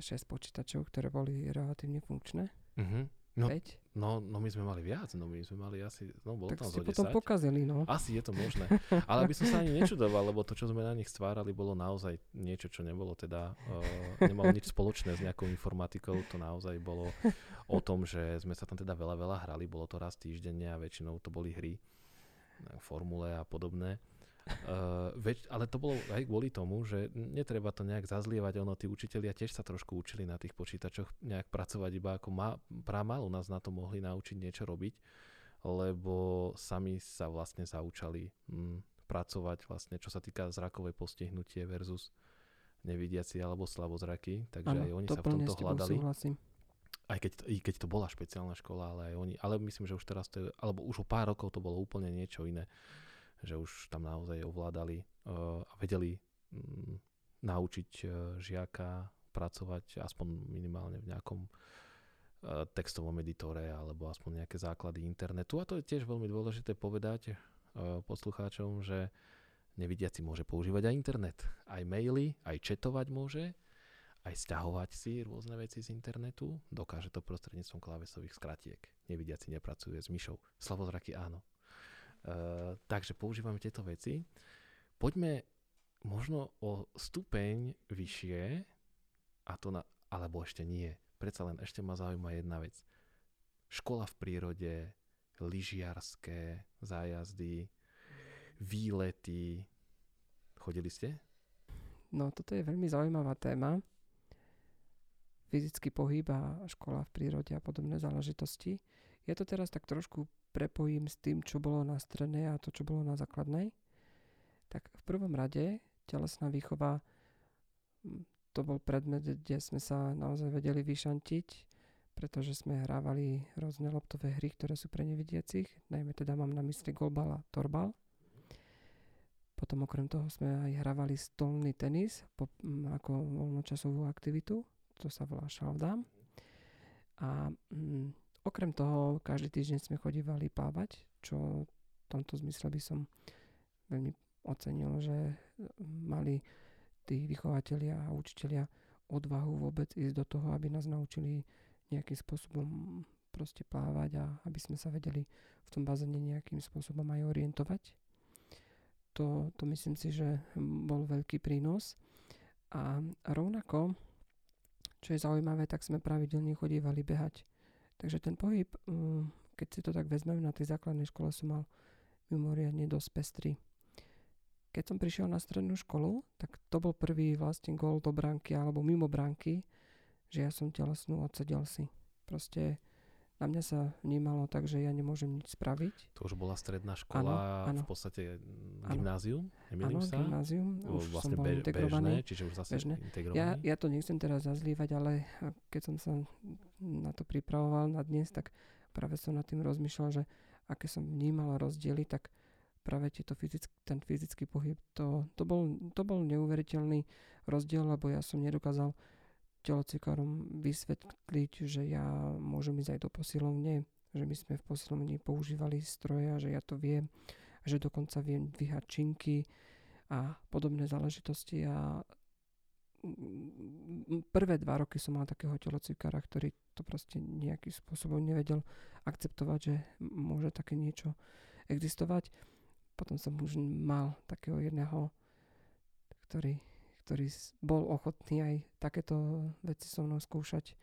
C: 6 e, počítačov, ktoré boli relatívne funkčné. Uh-huh.
B: No, 5? No, no my sme mali viac, no my sme mali asi, no bolo
C: tak
B: tam
C: zo 10. potom pokazili, no.
B: Asi je to možné. Ale by som sa ani nečudoval, lebo to, čo sme na nich stvárali, bolo naozaj niečo, čo nebolo teda, uh, nemalo nič spoločné s nejakou informatikou, to naozaj bolo o tom, že sme sa tam teda veľa, veľa hrali, bolo to raz týždenne a väčšinou to boli hry, formule a podobné. Uh, veď, ale to bolo aj kvôli tomu, že netreba to nejak zazlievať, ono tí učitelia tiež sa trošku učili na tých počítačoch nejak pracovať, iba ako má, prá málo nás na to mohli naučiť niečo robiť, lebo sami sa vlastne zaučali hm, pracovať vlastne, čo sa týka zrakovej postihnutie versus nevidiaci alebo slabozraky, takže ano, aj oni sa v tomto hľadali.
C: Súhlasím.
B: Aj keď, i keď to bola špeciálna škola, ale aj oni, ale myslím, že už teraz to je, alebo už o pár rokov to bolo úplne niečo iné že už tam naozaj ovládali uh, a vedeli um, naučiť uh, žiaka pracovať aspoň minimálne v nejakom uh, textovom editore alebo aspoň nejaké základy internetu. A to je tiež veľmi dôležité povedať poslucháčom, že nevidiaci môže používať aj internet, aj maily, aj četovať môže, aj stiahovať si rôzne veci z internetu. Dokáže to prostredníctvom klávesových skratiek. Nevidiaci nepracuje s myšou. Slavozraky áno. Uh, takže používame tieto veci. Poďme možno o stupeň vyššie, a to na, alebo ešte nie. Predsa len ešte ma zaujíma jedna vec. Škola v prírode, lyžiarské zájazdy, výlety. Chodili ste?
C: No, toto je veľmi zaujímavá téma. Fyzický pohyb a škola v prírode a podobné záležitosti. Ja to teraz tak trošku prepojím s tým, čo bolo na strednej a to, čo bolo na základnej, tak v prvom rade telesná výchova hm, to bol predmet, kde sme sa naozaj vedeli vyšantiť, pretože sme hrávali rôzne loptové hry, ktoré sú pre nevidiacich, najmä teda mám na mysli golbal a torbal. Potom okrem toho sme aj hrávali stolný tenis po, hm, ako voľnočasovú aktivitu, to sa volá šaldám. A hm, Okrem toho, každý týždeň sme chodívali plávať, čo v tomto zmysle by som veľmi ocenil, že mali tí vychovateľia a učiteľia odvahu vôbec ísť do toho, aby nás naučili nejakým spôsobom proste plávať a aby sme sa vedeli v tom bazéne nejakým spôsobom aj orientovať. To, to myslím si, že bol veľký prínos. A rovnako, čo je zaujímavé, tak sme pravidelne chodívali behať Takže ten pohyb, mm, keď si to tak vezmem, na tej základnej škole som mal mimoriadne dosť pestrý. Keď som prišiel na strednú školu, tak to bol prvý vlastne gol do bránky alebo mimo bránky, že ja som telesnú odsedel si. Proste na mňa sa vnímalo tak, že ja nemôžem nič spraviť.
B: To už bola stredná škola, ano, ano. v podstate gymnázium,
C: nemýlim sa? gymnázium, už
B: vlastne
C: som bol integrovaný.
B: Bežné, čiže už zase bežné. integrovaný.
C: Ja, ja to nechcem teraz zazlívať, ale keď som sa na to pripravoval na dnes, tak práve som nad tým rozmýšľal, že aké som vnímal rozdiely, tak práve tieto fyzick, ten fyzický pohyb, to, to, bol, to bol neuveriteľný rozdiel, lebo ja som nedokázal telocikárom vysvetliť, že ja môžem ísť aj do posilovne, že my sme v posilovni používali stroje a že ja to viem, že dokonca viem dvíhať činky a podobné záležitosti a prvé dva roky som mal takého telocikára, ktorý to proste nejakým spôsobom nevedel akceptovať, že môže také niečo existovať. Potom som už mal takého jedného, ktorý ktorý bol ochotný aj takéto veci so mnou skúšať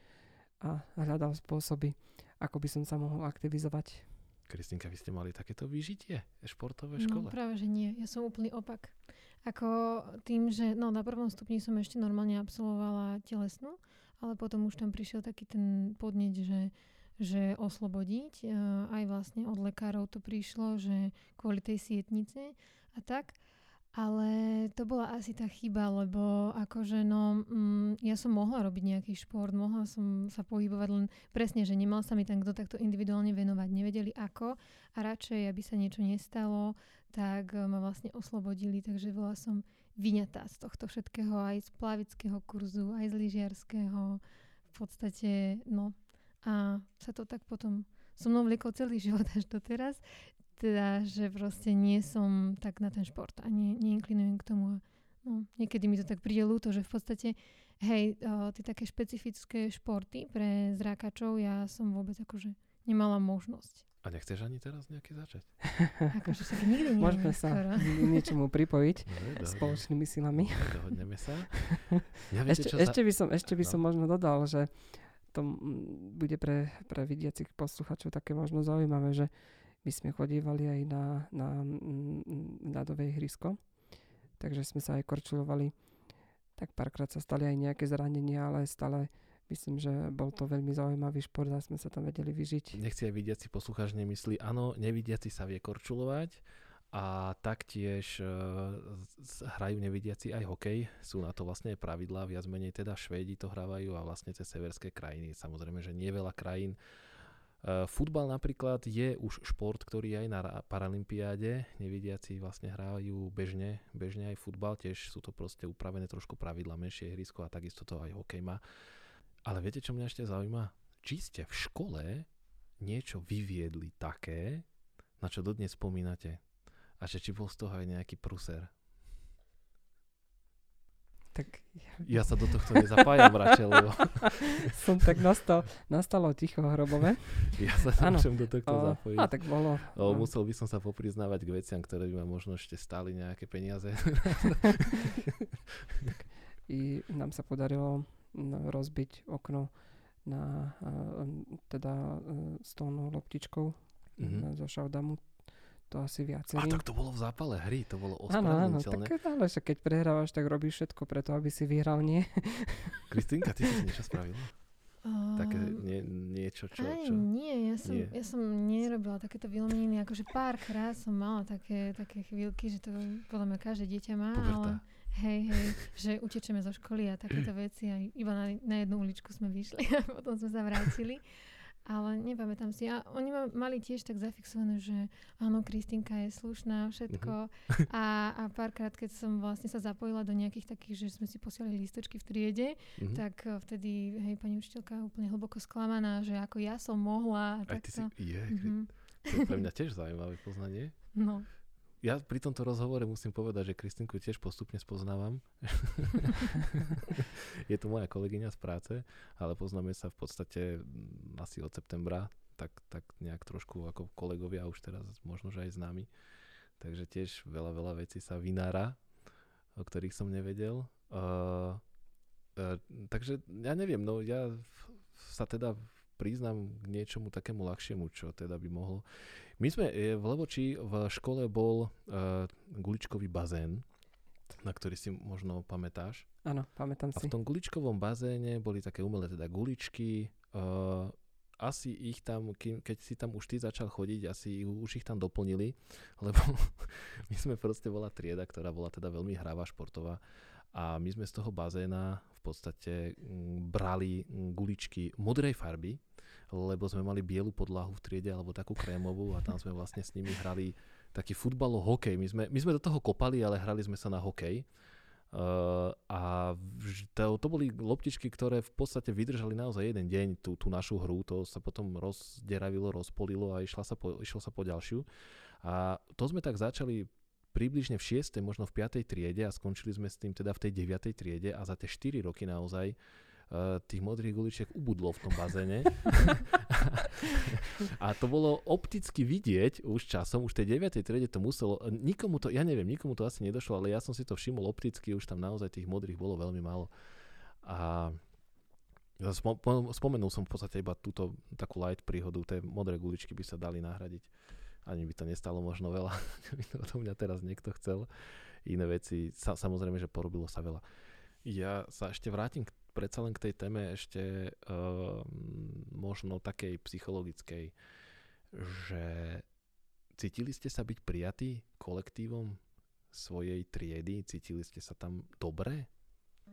C: a hľadal spôsoby, ako by som sa mohol aktivizovať.
B: Kristinka, vy ste mali takéto vyžitie športové
D: no, škole? No práve, že nie. Ja som úplný opak. Ako tým, že no, na prvom stupni som ešte normálne absolvovala telesnú, ale potom už tam prišiel taký ten podneť, že, že oslobodiť. E, aj vlastne od lekárov to prišlo, že kvôli tej sietnice a tak. Ale to bola asi tá chyba, lebo akože no, mm, ja som mohla robiť nejaký šport, mohla som sa pohybovať len presne, že nemal sa mi tam kto takto individuálne venovať, nevedeli ako a radšej, aby sa niečo nestalo, tak ma vlastne oslobodili, takže bola som vyňatá z tohto všetkého, aj z plavického kurzu, aj z lyžiarského. V podstate, no. A sa to tak potom so mnou vliekol celý život až doteraz. Teda, že proste nie som tak na ten šport a nie, neinklinujem k tomu. No, niekedy mi to tak príde ľúto, že v podstate, hej, o, tie také špecifické športy pre zrákačov ja som vôbec akože nemala možnosť.
B: A nechceš ani teraz nejaký začať?
D: akože sa nikdy nie
C: Môžeme sa
D: skoro.
C: niečomu pripojiť
B: Dobre,
C: spoločnými silami.
B: Dobre, dohodneme sa. Ja viete,
C: Ešte,
B: čo
C: ešte, by som, ešte by
B: No.
C: som možno dodal, že to bude pre, pre vidiacich posluchačov také možno zaujímavé, že my sme chodívali aj na, na mm, ľadové ihrisko, takže sme sa aj korčulovali. Tak párkrát sa stali aj nejaké zranenia, ale stále myslím, že bol to veľmi zaujímavý šport a sme sa tam vedeli vyžiť.
B: Nech si aj vidiaci poslucháč nemyslí, áno, nevidiaci sa vie korčulovať a taktiež e, hrajú nevidiaci aj hokej. Sú na to vlastne pravidlá, viac menej teda Švédi to hrávajú a vlastne cez severské krajiny. Samozrejme, že nie veľa krajín. E, Futbal napríklad je už šport, ktorý aj na ra- Paralympiáde. Nevidiaci vlastne hrajú bežne, bežne aj futbal, tiež sú to proste upravené trošku pravidla, menšie ihrisko a takisto to aj hokej má. Ale viete, čo mňa ešte zaujíma? Či ste v škole niečo vyviedli také, na čo dodnes spomínate? A že či bol z toho aj nejaký pruser?
C: Tak
B: Ja sa do tohto nezapájam radšej, lebo
C: som tak nastal, nastalo ticho hrobové.
B: ja sa nemôžem do tohto
C: O,
B: zapojiť.
C: a tak bolo.
B: O,
C: no.
B: musel by som sa popriznávať k veciam, ktoré by ma možno ešte stáli nejaké peniaze.
C: I nám sa podarilo no, rozbiť okno na teda s tou loptičkou
B: Mhm.
C: mm-hmm. zo Šaudamu. To asi
B: A
C: viacerí.
B: tak to bolo v zápale hry, to bolo
C: Áno, áno,
B: ospravedlniteľné.
C: tak ale že keď prehrávaš, tak robíš všetko preto, aby si vyhral, nie?
B: Kristýnka, ty si niečo spravila? Také
D: Ehm,
B: nie, niečo, čo...
D: Aj
B: čo?
D: nie, ja som,
B: Nie.
D: ja som nerobila takéto vylomeniny, akože párkrát som mala také, také chvíľky, že to podľa mňa každé dieťa má,
B: Puberta.
D: ale hej, hej, že utečeme zo školy a takéto veci a iba na, na jednu uličku sme vyšli a potom sme sa vrátili. Ale nepamätám si. A oni ma mali tiež tak zafixované, že áno, Kristýnka je slušná, všetko. A, a párkrát, keď som vlastne sa zapojila do nejakých takých, že sme si posielali listočky v triede,
B: Mhm.
D: tak eh, vtedy, hej, pani učiteľka úplne hlboko sklamaná, že ako ja som mohla
B: Aj ty si...
D: takto.
B: Je,
D: Mhm.
B: to je pre mňa tiež zaujímavé poznanie.
D: No.
B: Ja pri tomto rozhovore musím povedať, že Kristinku tiež postupne spoznávam. je to moja kolegyňa z práce, ale poznáme sa v podstate mm, asi od septembra, tak, tak nejak trošku ako kolegovia už teraz možno, že aj s nami. Takže tiež veľa, veľa vecí sa vynára, o ktorých som nevedel. Uh, uh, takže ja neviem, no ja sa teda priznám k niečomu takému ľahšiemu, čo teda by mohlo my sme e, v Levoči v škole bol uh, guličkový bazén, na ktorý si možno pamätáš.
C: Áno, pamätám
B: A
C: si.
B: v tom guličkovom bazéne boli také umelé teda guličky. Uh, asi ich tam, kým, keď si tam už ty začal chodiť, asi už ich tam doplnili, lebo my sme proste bola trieda, ktorá bola teda veľmi hravá, športová a my sme z toho bazéna podstate mm, brali mm, guličky modrej farby, lebo sme mali bielu podlahu v triede alebo takú krémovú a tam sme vlastne s nimi hrali taký futbalo hokej. My sme, my sme do toho kopali, ale hrali sme sa na hokej. Uh, a to, to boli loptičky, ktoré v podstate vydržali naozaj jeden deň tú, tú našu hru, to sa potom rozderavilo, rozpolilo a išla sa po, išlo sa po ďalšiu. A to sme tak začali približne v 6. možno v 5. triede a skončili sme s tým teda v tej 9. triede a za tie 4 roky naozaj uh, tých modrých guličiek ubudlo v tom bazéne. a to bolo opticky vidieť už časom, už tej 9. triede to muselo, nikomu to, ja neviem, nikomu to asi nedošlo, ale ja som si to všimol opticky, už tam naozaj tých modrých bolo veľmi málo. A spo- po- spomenul som v podstate iba túto takú light príhodu, tie modré guličky by sa dali nahradiť. Ani by to nestalo možno veľa, keby to odo mňa teraz niekto chcel. Iné veci, sa, samozrejme, že porobilo sa veľa. Ja sa ešte vrátim k predsa len k tej téme ešte uh, možno takej psychologickej, že cítili ste sa byť prijatí kolektívom svojej triedy? Cítili ste sa tam dobre?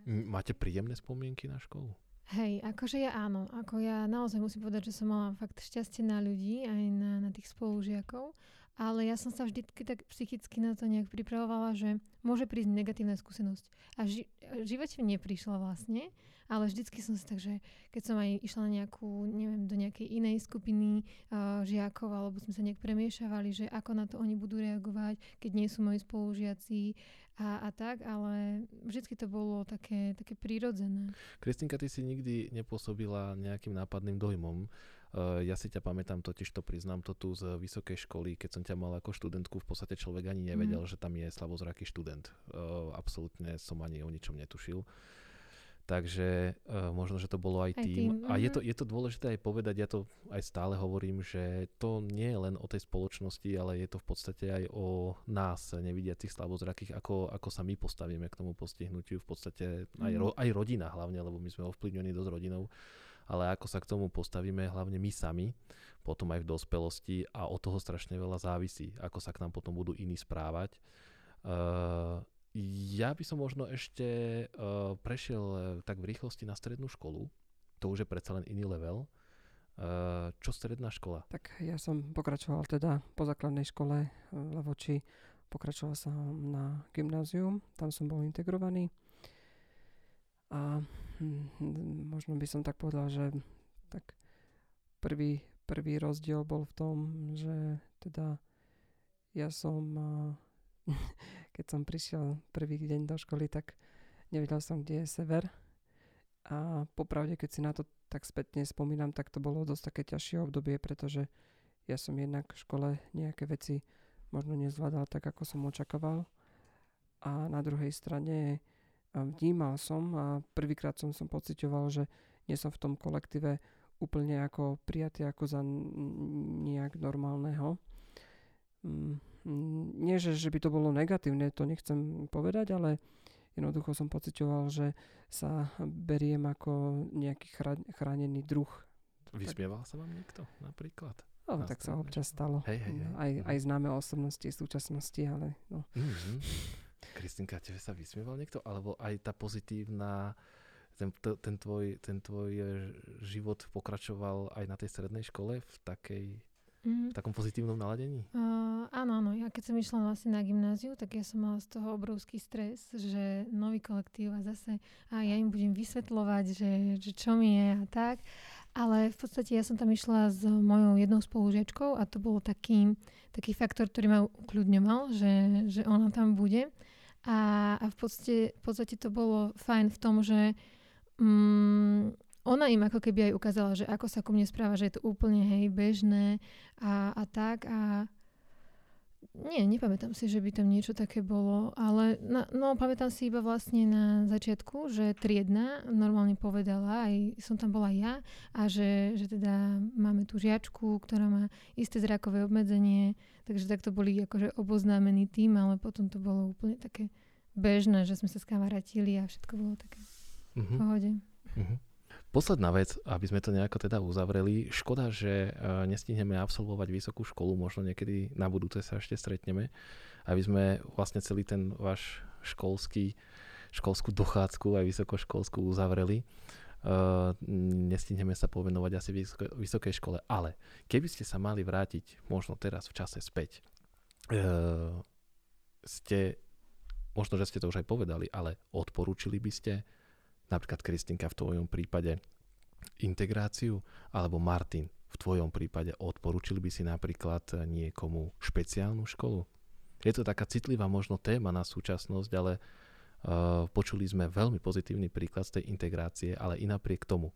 B: Máte príjemné spomienky na školu?
D: Hej, akože ja áno. Ako ja naozaj musím povedať, že som mala fakt šťastie na ľudí, aj na, na tých spolužiakov. Ale ja som sa vždy tak psychicky na to nejak pripravovala, že môže prísť negatívna skúsenosť. A ži- v živote neprišla vlastne, ale vždycky som si tak, že keď som aj išla na nejakú, neviem, do nejakej inej skupiny uh, žiakov, alebo sme sa nejak premiešavali, že ako na to oni budú reagovať, keď nie sú moji spolužiaci a, a tak, ale vždycky to bolo také, také prírodzené.
B: Kristinka, ty si nikdy nepôsobila nejakým nápadným dojmom. Uh, ja si ťa pamätám, totiž to priznám to tu z vysokej školy, keď som ťa mal ako študentku, v podstate človek ani nevedel, mm. že tam je slavozraký študent. Uh, absolútne som ani o ničom netušil. Takže uh, možno, že to bolo aj, aj tým. tým. A je mhm. to, je to dôležité aj povedať, ja to aj stále hovorím, že to nie je len o tej spoločnosti, ale je to v podstate aj o nás, nevidiacich slabozrakých, ako, ako sa my postavíme k tomu postihnutiu. V podstate aj, ro, mhm. aj rodina hlavne, lebo my sme ovplyvnení dosť rodinou. Ale ako sa k tomu postavíme, hlavne my sami, potom aj v dospelosti a od toho strašne veľa závisí, ako sa k nám potom budú iní správať. Uh, ja by som možno ešte uh, prešiel uh, tak v rýchlosti na strednú školu. To už je predsa len iný level. Čo stredná škola?
C: Tak ja som pokračoval teda po základnej škole Levoči. Pokračoval som na gymnázium, tam som bol integrovaný. A možno by som tak povedal, že tak prvý, prvý rozdiel bol v tom, že teda ja som keď som prišiel prvý deň do školy, tak nevedel som, kde je sever. A popravde, keď si na to tak spätne spomínam, tak to bolo dosť také ťažšie obdobie, pretože ja som jednak v škole nejaké veci možno nezvládal tak, ako som očakával. A na druhej strane vnímal som a prvýkrát som som pocitoval, že nie som v tom kolektíve úplne ako prijatý ako za nejak normálneho. Mm, Mm, nie, že, že by to bolo negatívne, to nechcem povedať, ale jednoducho som pocitoval, že sa beriem ako nejaký chránený druh.
B: Vysmieval sa vám niekto napríklad?
C: No, tak sa občas stalo. Hej, hej, hej. Aj, aj známe osobnosti v súčasnosti, ale no. Mm-hmm.
B: Kristinka, tebe sa vysmieval niekto? Alebo aj tá pozitívna, ten, ten, tvoj, ten tvoj e, život pokračoval aj na tej strednej škole v takej Mm. V takom pozitívnom naladení?
D: Uh, áno, áno. Ja keď som išla vlastne na gymnáziu, tak ja som mala z toho obrovský stres, že nový kolektív a zase a ja im budem vysvetľovať, že, že čo mi je a tak. Ale v podstate ja som tam išla s mojou jednou spolužiačkou a to bol taký, taký faktor, ktorý ma ukľudňoval, že, že ona tam bude. A, a v, podstate, v podstate to bolo fajn v tom, že mm, ona im ako keby aj ukázala, že ako sa ku mne správa, že je to úplne hej, bežné a, a tak a nie, nepamätám si, že by tam niečo také bolo, ale na, no pamätám si iba vlastne na začiatku, že triedna normálne povedala, aj som tam bola ja a že, že teda máme tú žiačku, ktorá má isté zrakové obmedzenie, takže takto boli akože oboznámení tým, ale potom to bolo úplne také bežné, že sme sa skamaratili a všetko bolo také uh-huh. v pohode. Uh-huh.
B: Posledná vec, aby sme to nejako teda uzavreli. Škoda, že uh, nestihneme absolvovať vysokú školu, možno niekedy na budúce sa ešte stretneme, aby sme vlastne celý ten váš školský, školskú dochádzku aj vysokoškolskú uzavreli. Uh, nestihneme sa povenovať asi vysoko, vysokej škole, ale keby ste sa mali vrátiť možno teraz v čase späť, uh, ste, možno, že ste to už aj povedali, ale odporúčili by ste napríklad Kristinka v tvojom prípade integráciu, alebo Martin v tvojom prípade odporúčili by si napríklad niekomu špeciálnu školu? Je to taká citlivá možno téma na súčasnosť, ale uh, počuli sme veľmi pozitívny príklad z tej integrácie, ale i napriek tomu.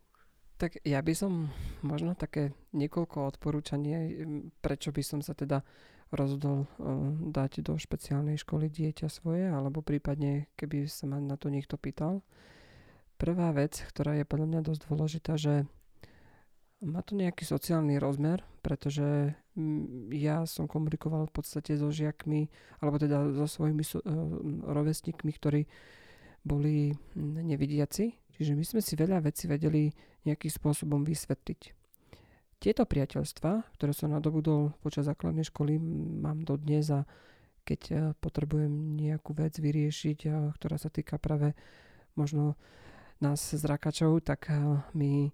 C: Tak ja by som možno také niekoľko odporúčaní, prečo by som sa teda rozhodol uh, dať do špeciálnej školy dieťa svoje, alebo prípadne, keby sa ma na to niekto pýtal. Prvá vec, ktorá je podľa mňa dosť dôležitá, že má to nejaký sociálny rozmer, pretože mm, ja som komunikoval v podstate so žiakmi, alebo teda so svojimi so, uh, rovesníkmi, ktorí boli hm, nevidiaci, čiže my sme si veľa vecí vedeli nejakým spôsobom vysvetliť. Tieto priateľstva, ktoré som nadobudol počas základnej školy, mám do dnes a keď e, potrebujem nejakú vec vyriešiť, ktorá sa týka práve možno nás zrakačov, tak e, mi e,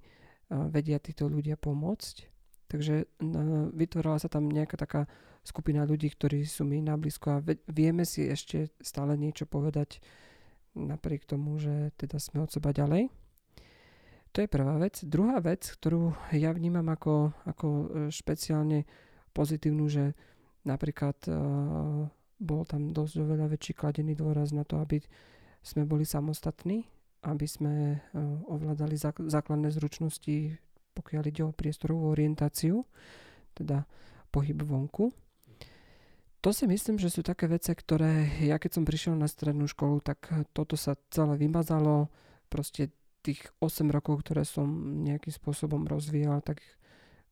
C: vedia títo ľudia pomôcť. Takže vytvorila sa tam nejaká taká skupina ľudí, ktorí sú mi na blízko a vieme si ešte stále niečo povedať napriek tomu, že teda sme od seba ďalej. To je prvá vec. Druhá vec, ktorú ja vnímam ako, ako špeciálne pozitívnu, že napríklad bol tam dosť oveľa väčší kladený dôraz na to, aby sme boli samostatní, aby sme uh, ovládali zák- základné zručnosti, pokiaľ ide o priestorovú orientáciu, teda pohyb vonku. To si myslím, že sú také veci, ktoré ja keď som prišiel na strednú školu, tak toto sa celé vymazalo. Proste tých 8 rokov, ktoré som nejakým spôsobom rozvíjal, tak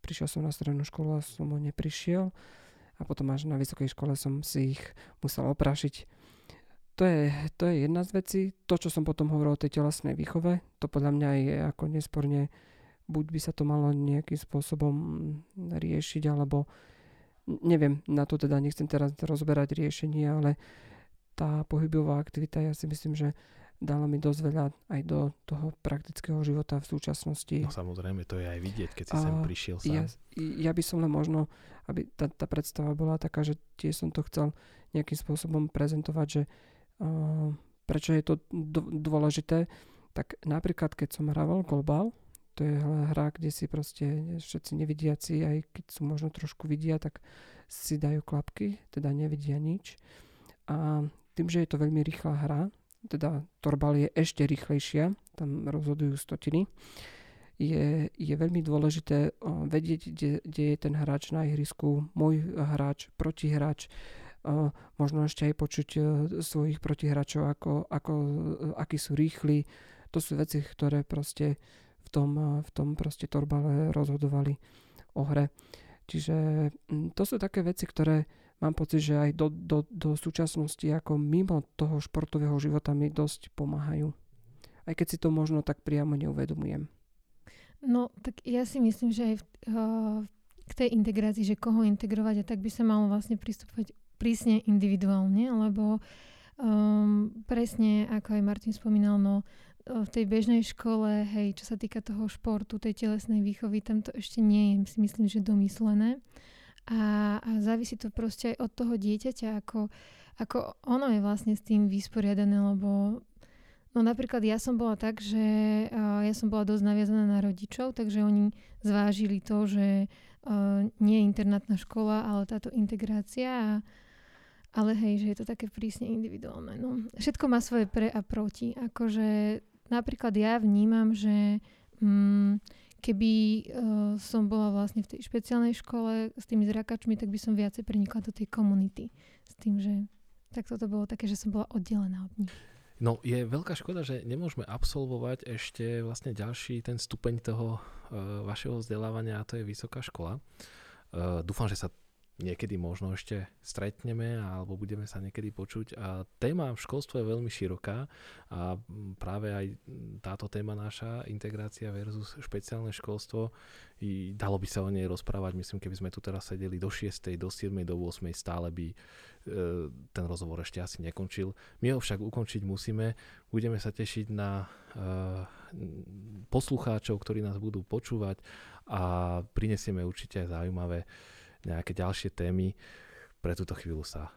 C: prišiel som na strednú školu a som ho neprišiel. A potom až na vysokej škole som si ich musel oprašiť. To je, to je jedna z vecí. To, čo som potom hovoril o tej telesnej výchove, to podľa mňa je ako nesporne, buď by sa to malo nejakým spôsobom riešiť, alebo neviem, na to teda nechcem teraz rozberať riešenie, ale tá pohybová aktivita, ja si myslím, že dala mi dosť veľa aj do toho praktického života v súčasnosti.
B: No samozrejme, to je aj vidieť, keď si a sem prišiel sám.
C: Ja, ja by som len možno, aby tá, tá predstava bola taká, že tiež som to chcel nejakým spôsobom prezentovať, že prečo je to dôležité, tak napríklad keď som hrával golbal, to je hra, kde si proste všetci nevidiaci, aj keď sú možno trošku vidia, tak si dajú klapky, teda nevidia nič. A tým, že je to veľmi rýchla hra, teda torbal je ešte rýchlejšia, tam rozhodujú stotiny, je, je veľmi dôležité vedieť, kde, kde je ten hráč na ihrisku, môj hráč, protihráč, uh, možno ešte aj počuť uh, svojich protihráčov, ako, ako, uh, akí sú rýchli. To sú veci, ktoré proste v tom, uh, v tom proste torbale rozhodovali o hre. Čiže to sú také veci, ktoré mám pocit, že aj do, do, do súčasnosti ako mimo toho športového života mi dosť pomáhajú. Aj keď si to možno tak priamo neuvedomujem.
D: No, tak ja si myslím, že aj v, uh, k tej integrácii, že koho integrovať, a tak by sa malo vlastne pristúpať prísne individuálne, lebo um, presne, ako aj Martin spomínal, no v tej bežnej škole, hej, čo sa týka toho športu, tej telesnej výchovy, tam to ešte nie je, si myslím, že domyslené. A, a závisí to proste aj od toho dieťaťa, ako, ako ono je vlastne s tým vysporiadané, lebo no napríklad ja som bola tak, že uh, ja som bola dosť naviazaná na rodičov, takže oni zvážili to, že uh, nie je internátna škola, ale táto integrácia a ale hej, že je to také prísne individuálne. No. Všetko má svoje pre a proti. Akože napríklad ja vnímam, že mm, Keby uh, som bola vlastne v tej špeciálnej škole s tými zrakačmi, tak by som viacej prenikla do tej komunity. S tým, že tak toto bolo také, že som bola oddelená od nich.
B: No je veľká škoda, že nemôžeme absolvovať ešte vlastne ďalší ten stupeň toho uh, vašeho vzdelávania a to je vysoká škola. Uh, dúfam, že sa niekedy možno ešte stretneme alebo budeme sa niekedy počuť. A téma v školstve je veľmi široká a práve aj táto téma naša, integrácia versus špeciálne školstvo, i dalo by sa o nej rozprávať, myslím, keby sme tu teraz sedeli do 6., do 7., do 8., stále by e, ten rozhovor ešte asi nekončil. My ho však ukončiť musíme. Budeme sa tešiť na e, poslucháčov, ktorí nás budú počúvať a prinesieme určite aj zaujímavé nejaké ďalšie témy. Pre túto chvíľu sa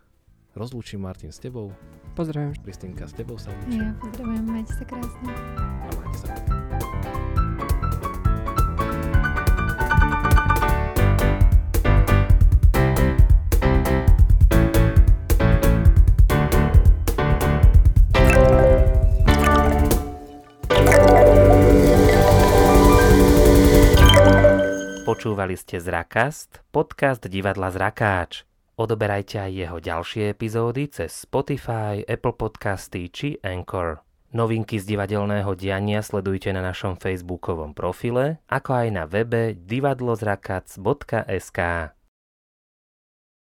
B: rozlúčim Martin s tebou.
C: Pozdravujem.
B: Kristinka s tebou sa
D: lúčim. Ja pozdravujem, majte sa krásne.
B: A majte sa krásne.
A: Počúvali ste Zrakast, podcast divadla Zrakáč. Odoberajte aj jeho ďalšie epizódy cez Spotify, Apple Podcasty či Anchor. Novinky z divadelného diania sledujte na našom facebookovom profile, ako aj na webe divadlozrakac.sk.